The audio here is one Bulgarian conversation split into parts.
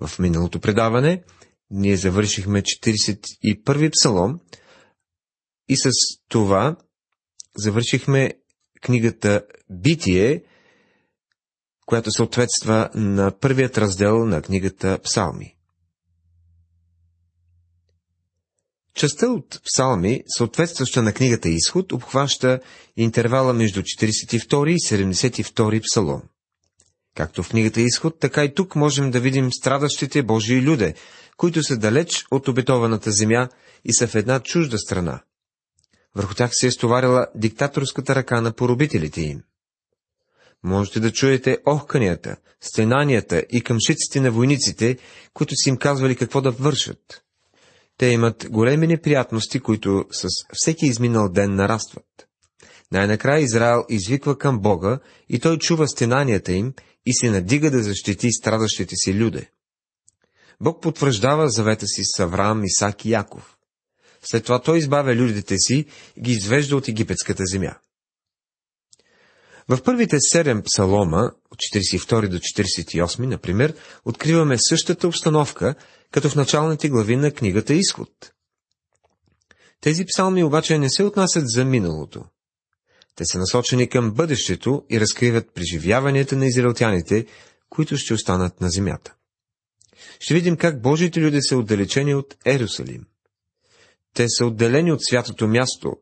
В миналото предаване ние завършихме 41-и псалом и с това завършихме книгата Битие, която съответства на първият раздел на книгата Псалми. Частта от псалми, съответстваща на книгата Изход, обхваща интервала между 42 и 72 псалом. Както в книгата Изход, така и тук можем да видим страдащите Божии люде, които са далеч от обетованата земя и са в една чужда страна. Върху тях се е стоварила диктаторската ръка на поробителите им. Можете да чуете охканията, стенанията и къмшиците на войниците, които си им казвали какво да вършат. Те имат големи неприятности, които с всеки изминал ден нарастват. Най-накрая Израел извиква към Бога и той чува стенанията им и се надига да защити страдащите си люде. Бог потвърждава завета си с Авраам, Исак и Яков. След това той избавя людите си и ги извежда от египетската земя. В първите седем псалома, от 42 до 48, например, откриваме същата обстановка, като в началните глави на книгата Изход. Тези псалми обаче не се отнасят за миналото. Те са насочени към бъдещето и разкриват преживяванията на израелтяните, които ще останат на земята. Ще видим как Божите люди са отдалечени от Ерусалим. Те са отделени от святото място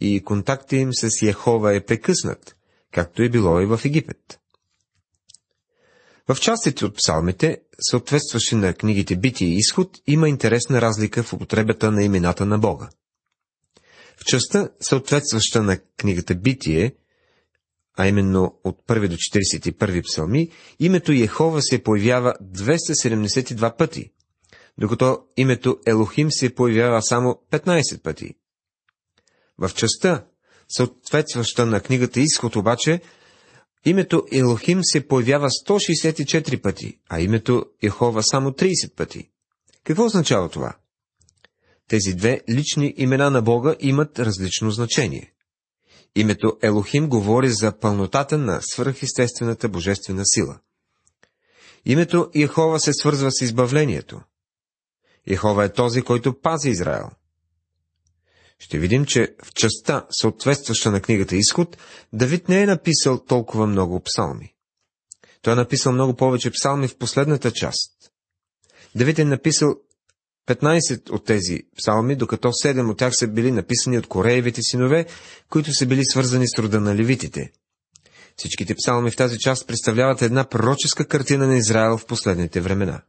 и контакта им с Яхова е прекъснат, както е било и в Египет. В частите от псалмите, съответстващи на книгите Битие и Изход, има интересна разлика в употребата на имената на Бога. В частта, съответстваща на книгата Битие, а именно от 1 до 41 псалми, името Ехова се появява 272 пъти, докато името Елохим се появява само 15 пъти. В частта, съответстваща на книгата Изход обаче, името Елохим се появява 164 пъти, а името Ехова само 30 пъти. Какво означава това? Тези две лични имена на Бога имат различно значение. Името Елохим говори за пълнотата на свръхестествената божествена сила. Името Яхова се свързва с избавлението. Яхова е този, който пази Израел. Ще видим, че в частта, съответстваща на книгата Изход, Давид не е написал толкова много псалми. Той е написал много повече псалми в последната част. Давид е написал 15 от тези псалми, докато 7 от тях са били написани от Кореевите синове, които са били свързани с рода на левитите. Всичките псалми в тази част представляват една пророческа картина на Израел в последните времена.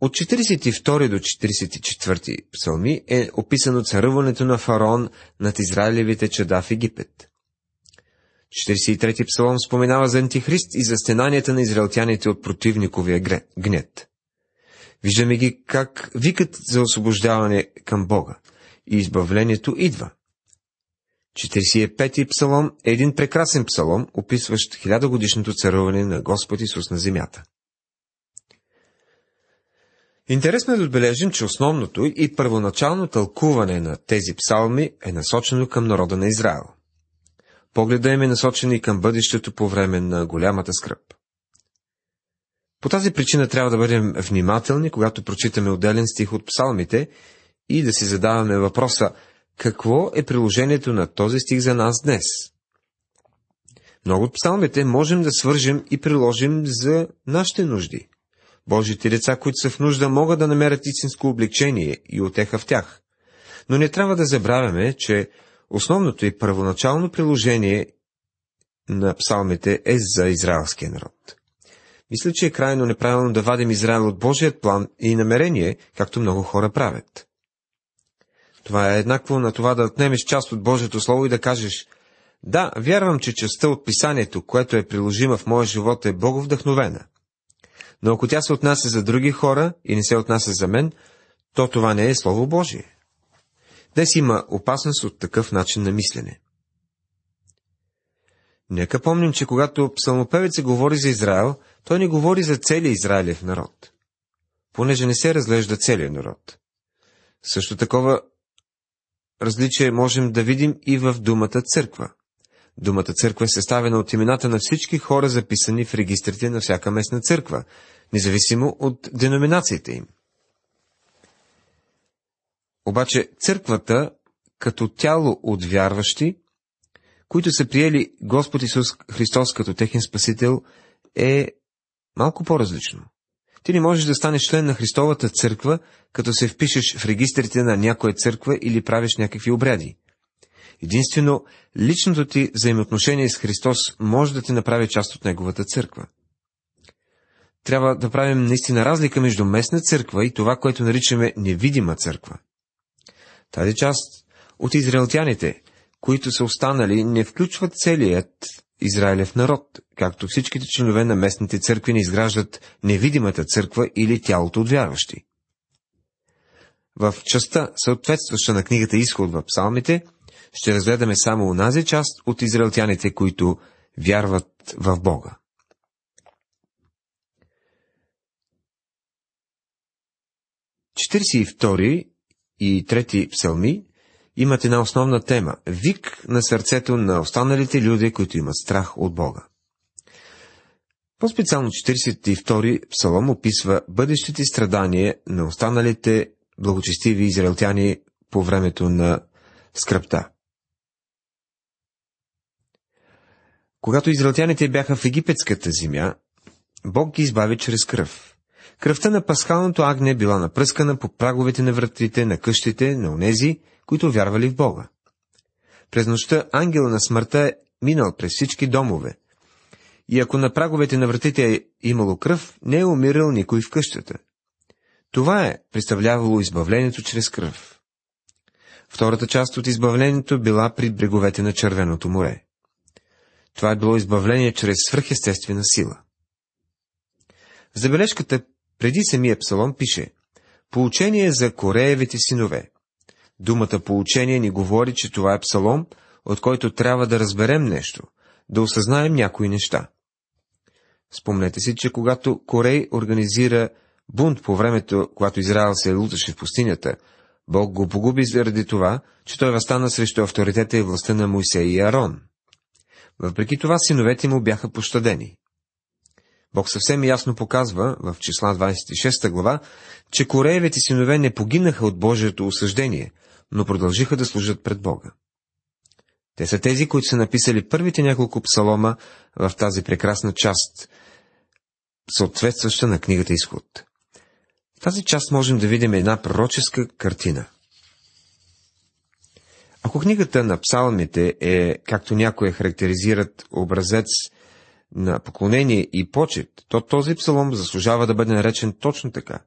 От 42 до 44 псалми е описано царуването на фараон над Израилевите чада в Египет. 43 псалом споменава за антихрист и за стенанията на израелтяните от противниковия гнет. Виждаме ги как викат за освобождаване към Бога. И избавлението идва. 45-ти псалом е един прекрасен псалом, описващ хилядогодишното царуване на Господ Исус на земята. Интересно е да отбележим, че основното и първоначално тълкуване на тези псалми е насочено към народа на Израел. Погледа им е насочен и към бъдещето по време на голямата скръп. По тази причина трябва да бъдем внимателни, когато прочитаме отделен стих от псалмите и да си задаваме въпроса, какво е приложението на този стих за нас днес? Много от псалмите можем да свържем и приложим за нашите нужди. Божите деца, които са в нужда, могат да намерят истинско облегчение и отеха в тях. Но не трябва да забравяме, че основното и първоначално приложение на псалмите е за израелския народ. Мисля, че е крайно неправилно да вадим Израел от Божият план и намерение, както много хора правят. Това е еднакво на това да отнемеш част от Божието Слово и да кажеш, да, вярвам, че частта от писанието, което е приложима в моя живот, е боговдъхновена. Но ако тя се отнася за други хора и не се отнася за мен, то това не е Слово Божие. Днес има опасност от такъв начин на мислене. Нека помним, че когато псалмопевец говори за Израел, той не говори за целия Израилев народ, понеже не се разглежда целият народ. Също такова различие можем да видим и в думата църква. Думата църква е съставена от имената на всички хора, записани в регистрите на всяка местна църква, независимо от деноминацията им. Обаче църквата, като тяло от вярващи, които са приели Господ Исус Христос като техен спасител, е малко по-различно. Ти не можеш да станеш член на Христовата църква, като се впишеш в регистрите на някоя църква или правиш някакви обряди. Единствено, личното ти взаимоотношение с Христос може да ти направи част от Неговата църква. Трябва да правим наистина разлика между местна църква и това, което наричаме невидима църква. Тази част от израелтяните, които са останали, не включват целият Израилев народ, както всичките членове на местните църкви не изграждат невидимата църква или тялото от вярващи. В частта, съответстваща на книгата Изход в псалмите, ще разгледаме само онази част от израелтяните, които вярват в Бога. Четиридесет и трети псалми имат една основна тема – вик на сърцето на останалите люди, които имат страх от Бога. По-специално 42-и псалом описва бъдещите страдания на останалите благочестиви израелтяни по времето на скръпта. Когато израелтяните бяха в египетската земя, Бог ги избави чрез кръв. Кръвта на пасхалното агне била напръскана по праговете на вратите на къщите на онези, които вярвали в Бога. През нощта ангела на смъртта е минал през всички домове. И ако на праговете на вратите е имало кръв, не е умирал никой в къщата. Това е представлявало избавлението чрез кръв. Втората част от избавлението била при бреговете на Червеното море. Това е било избавление чрез свръхестествена сила. В забележката преди самия псалом пише Поучение за Кореевите синове. Думата поучение ни говори, че това е псалом, от който трябва да разберем нещо, да осъзнаем някои неща. Спомнете си, че когато Корей организира бунт по времето, когато Израел се луташе в пустинята, Бог го погуби заради това, че той възстана срещу авторитета и властта на Моисей и Арон. Въпреки това синовете му бяха пощадени. Бог съвсем ясно показва в числа 26 глава, че Кореевите синове не погинаха от Божието осъждение, но продължиха да служат пред Бога. Те са тези, които са написали първите няколко псалома в тази прекрасна част, съответстваща на книгата Изход. В тази част можем да видим една пророческа картина. Ако книгата на псалмите е, както някои характеризират, образец на поклонение и почет, то този псалом заслужава да бъде наречен точно така.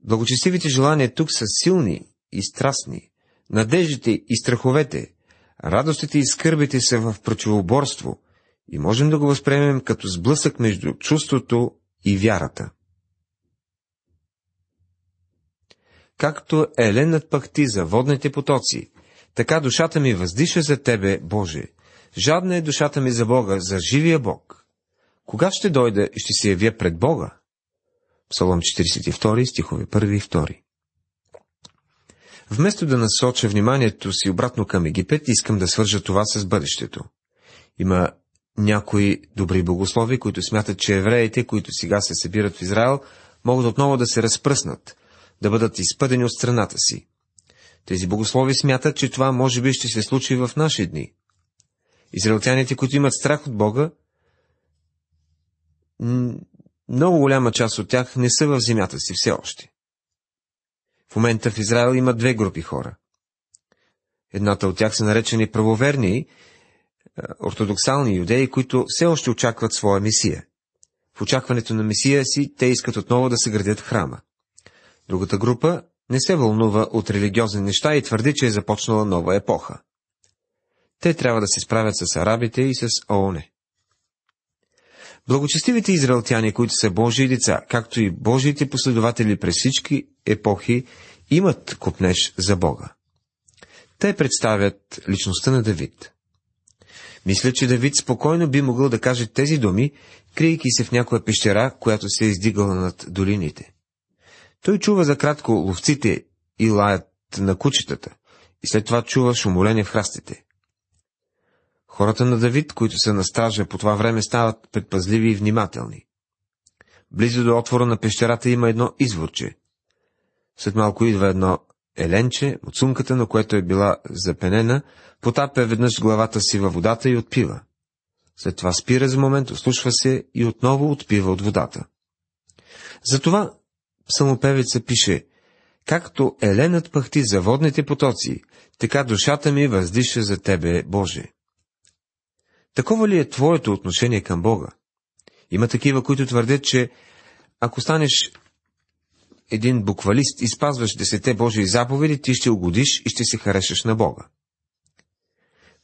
Благочестивите желания тук са силни и страстни, надеждите и страховете, радостите и скърбите са в противоборство и можем да го възприемем като сблъсък между чувството и вярата. Както еленът пъхти за водните потоци, така душата ми въздиша за Тебе, Боже. Жадна е душата ми за Бога, за живия Бог. Кога ще дойда и ще се явя пред Бога? Псалом 42, стихове 1 и 2. Вместо да насоча вниманието си обратно към Египет, искам да свържа това с бъдещето. Има някои добри богослови, които смятат, че евреите, които сега се събират в Израел, могат отново да се разпръснат, да бъдат изпъдени от страната си. Тези богослови смятат, че това може би ще се случи в наши дни. Израелтяните, които имат страх от Бога, много голяма част от тях не са в земята си все още. В момента в Израел има две групи хора. Едната от тях са наречени правоверни, ортодоксални юдеи, които все още очакват своя мисия. В очакването на мисия си, те искат отново да съградят храма. Другата група не се вълнува от религиозни неща и твърди, че е започнала нова епоха. Те трябва да се справят с арабите и с ООН. Благочестивите израелтяни, които са Божии деца, както и Божиите последователи през всички епохи, имат купнеж за Бога. Те представят личността на Давид. Мисля, че Давид спокойно би могъл да каже тези думи, криейки се в някоя пещера, която се е издигала над долините. Той чува за кратко ловците и лаят на кучетата, и след това чува шумоление в храстите. Хората на Давид, които са на стража по това време, стават предпазливи и внимателни. Близо до отвора на пещерата има едно изворче. След малко идва едно еленче, от сумката, на което е била запенена, потапя веднъж главата си във водата и отпива. След това спира за момент, ослушва се и отново отпива от водата. Затова псалмопевеца пише, както еленът пъхти за водните потоци, така душата ми въздиша за Тебе, Боже. Такова ли е Твоето отношение към Бога? Има такива, които твърдят, че ако станеш един буквалист и спазваш десете Божии заповеди, ти ще угодиш и ще се харесаш на Бога.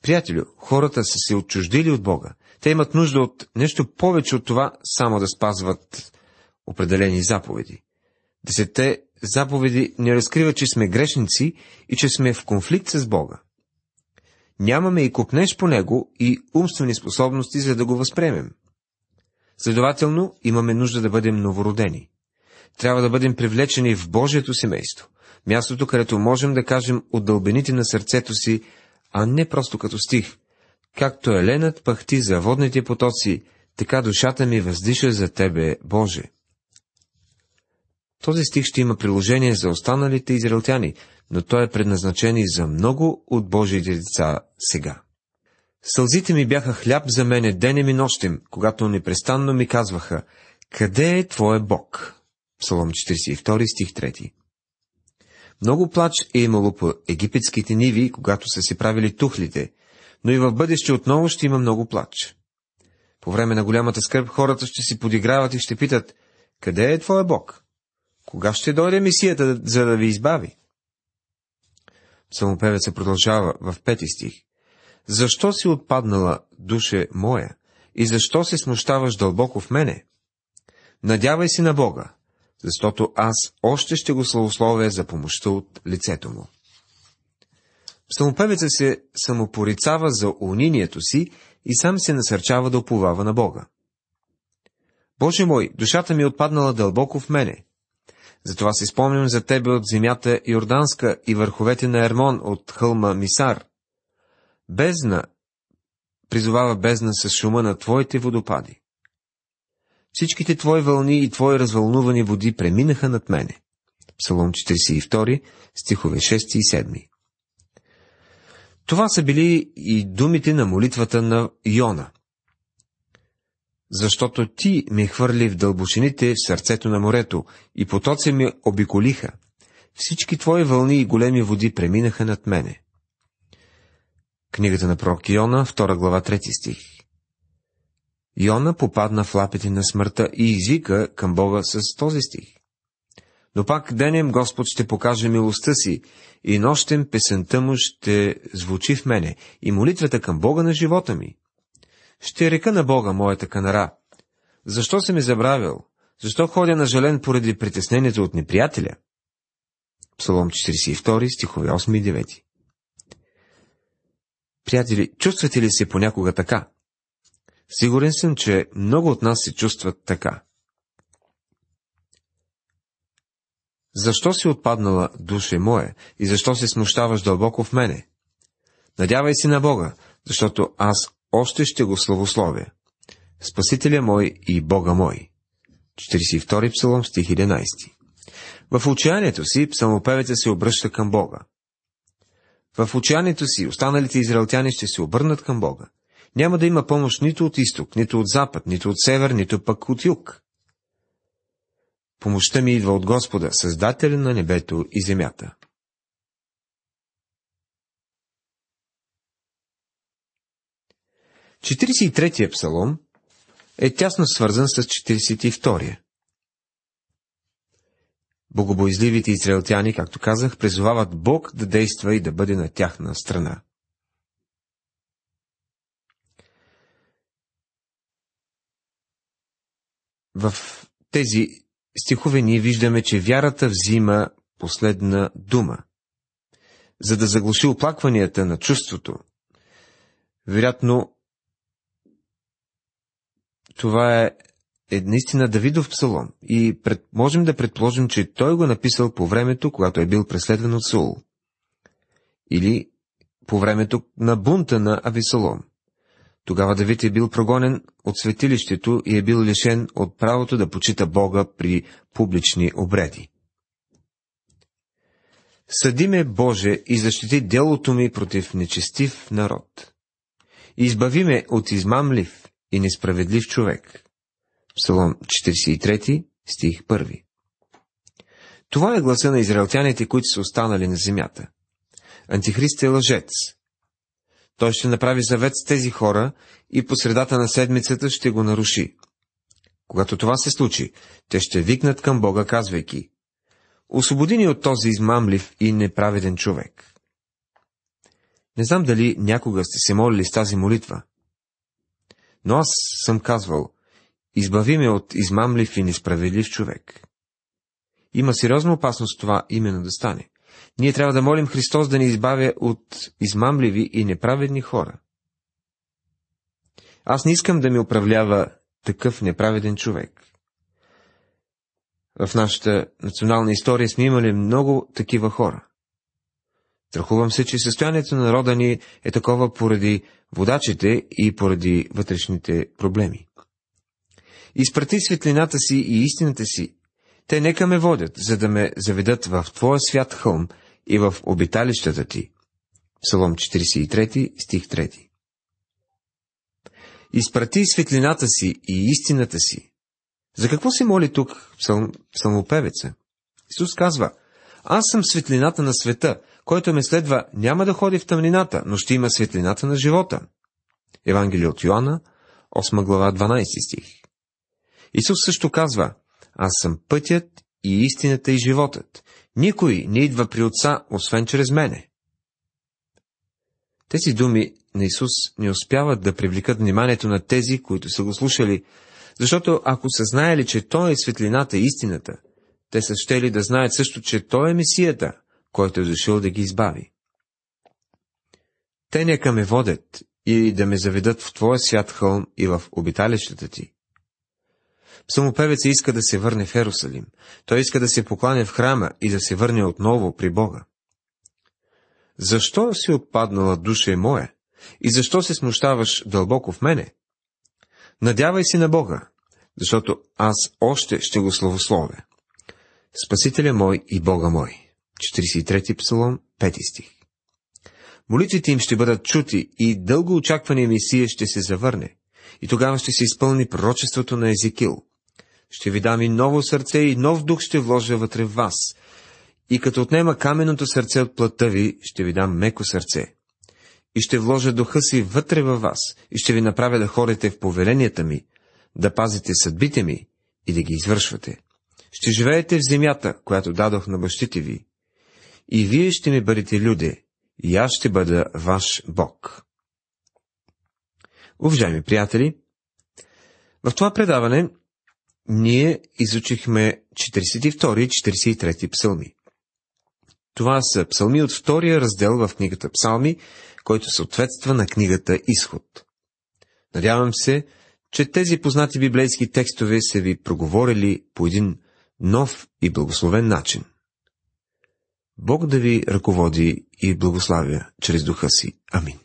Приятелю, хората са се отчуждили от Бога. Те имат нужда от нещо повече от това, само да спазват определени заповеди. Десете заповеди не разкриват, че сме грешници и че сме в конфликт с Бога. Нямаме и купнеш по него и умствени способности, за да го възприемем. Следователно, имаме нужда да бъдем новородени. Трябва да бъдем привлечени в Божието семейство, мястото, където можем да кажем от дълбените на сърцето си, а не просто като стих. Както еленът пахти за водните потоци, така душата ми въздиша за Тебе, Боже. Този стих ще има приложение за останалите израелтяни, но той е предназначен и за много от Божиите деца сега. Сълзите ми бяха хляб за мене денем и нощем, когато непрестанно ми казваха, къде е Твоя Бог? Псалом 42, стих 3. Много плач е имало по египетските ниви, когато са си правили тухлите, но и в бъдеще отново ще има много плач. По време на голямата скърб хората ще си подиграват и ще питат, къде е Твоя Бог? Кога ще дойде мисията, за да ви избави? Самопевеца продължава в пети стих. Защо си отпаднала, душе моя, и защо се смущаваш дълбоко в мене? Надявай се на Бога, защото аз още ще го славословя за помощта от лицето му. Самопевеца се самопорицава за унинието си и сам се насърчава да оповава на Бога. Боже мой, душата ми е отпаднала дълбоко в мене. Затова си спомням за тебе от земята Йорданска и върховете на Ермон от хълма Мисар. Бездна призовава бездна с шума на твоите водопади. Всичките твои вълни и твои развълнувани води преминаха над мене. Псалом 42, стихове 6 и 7. Това са били и думите на молитвата на Йона. Защото ти ми хвърли в дълбочините в сърцето на морето и потоци ми обиколиха. Всички твои вълни и големи води преминаха над мене. Книгата на пророк Йона, 2 глава, 3 стих. Йона попадна в лапите на смъртта и извика към Бога с този стих. Но пак денем Господ ще покаже милостта си и нощем песента му ще звучи в мене и молитвата към Бога на живота ми. Ще река на Бога моята канара. Защо се ми забравил? Защо ходя на жален поради притеснението от неприятеля? Псалом 42, стихове 8 и 9. Приятели, чувствате ли се понякога така? Сигурен съм, че много от нас се чувстват така. Защо си отпаднала, душе мое, и защо се смущаваш дълбоко в мене? Надявай си на Бога, защото аз още ще го славословя. Спасителя мой и Бога мой. 42 псалом, стих 11. В отчаянието си псалмопевеца се обръща към Бога. В отчаянието си останалите израелтяни ще се обърнат към Бога. Няма да има помощ нито от изток, нито от запад, нито от север, нито пък от юг. Помощта ми идва от Господа, Създателя на небето и земята. Четиридесет и третия псалом е тясно свързан с 42-я. Богобоизливите израелтяни, както казах, призовават Бог да действа и да бъде на тяхна страна. В тези стихове ние виждаме, че вярата взима последна дума. За да заглуши оплакванията на чувството, вероятно това е, е наистина Давидов псалом и пред, можем да предположим, че той го написал по времето, когато е бил преследван от Саул. Или по времето на бунта на Ависалом. Тогава Давид е бил прогонен от светилището и е бил лишен от правото да почита Бога при публични обреди. Съди ме, Боже, и защити делото ми против нечестив народ. Избави ме от измамлив и несправедлив човек. Псалом 43, стих 1. Това е гласа на израелтяните, които са останали на земята. Антихрист е лъжец. Той ще направи завет с тези хора и по средата на седмицата ще го наруши. Когато това се случи, те ще викнат към Бога, казвайки Освободи ни от този измамлив и неправеден човек. Не знам дали някога сте се молили с тази молитва. Но аз съм казвал, избави ме от измамлив и несправедлив човек. Има сериозна опасност това именно да стане. Ние трябва да молим Христос да ни избавя от измамливи и неправедни хора. Аз не искам да ми управлява такъв неправеден човек. В нашата национална история сме имали много такива хора. Страхувам се, че състоянието на народа ни е такова поради водачите и поради вътрешните проблеми. Изпрати светлината си и истината си. Те нека ме водят, за да ме заведат в Твоя свят хълм и в обиталищата Ти. Псалом 43, стих 3 Изпрати светлината си и истината си. За какво се моли тук псалм, псалмопевеца? Исус казва, аз съм светлината на света, който ме следва, няма да ходи в тъмнината, но ще има светлината на живота. Евангелие от Йоанна, 8 глава, 12 стих. Исус също казва, аз съм пътят и истината и животът. Никой не идва при Отца, освен чрез мене. Тези думи на Исус не успяват да привлекат вниманието на тези, които са го слушали, защото ако са знаели, че Той е светлината и истината, те са щели да знаят също, че Той е Месията, който е дошъл да ги избави. Те нека ме водят и да ме заведат в Твоя свят хълм и в обиталищата Ти. Псалмопевеца иска да се върне в Ерусалим. Той иска да се покланя в храма и да се върне отново при Бога. Защо си отпаднала душа моя? И защо се смущаваш дълбоко в мене? Надявай се на Бога, защото аз още ще го славословя. Спасителя мой и Бога мой. 43 псалом, 5 стих. Молитвите им ще бъдат чути и дълго очаквания Месия ще се завърне. И тогава ще се изпълни пророчеството на Езекил. Ще ви дам и ново сърце и нов дух ще вложа вътре в вас. И като отнема каменното сърце от плътта ви, ще ви дам меко сърце. И ще вложа духа си вътре във вас, и ще ви направя да ходите в повеленията ми, да пазите съдбите ми и да ги извършвате. Ще живеете в земята, която дадох на бащите ви. И вие ще ми бъдете люди, и аз ще бъда ваш Бог. Уважаеми приятели, в това предаване ние изучихме 42 и 43 псалми. Това са псалми от втория раздел в книгата Псалми, който съответства на книгата Изход. Надявам се, че тези познати библейски текстове са ви проговорили по един нов и благословен начин. Бог да ви ръководи и благославя чрез духа си. Амин.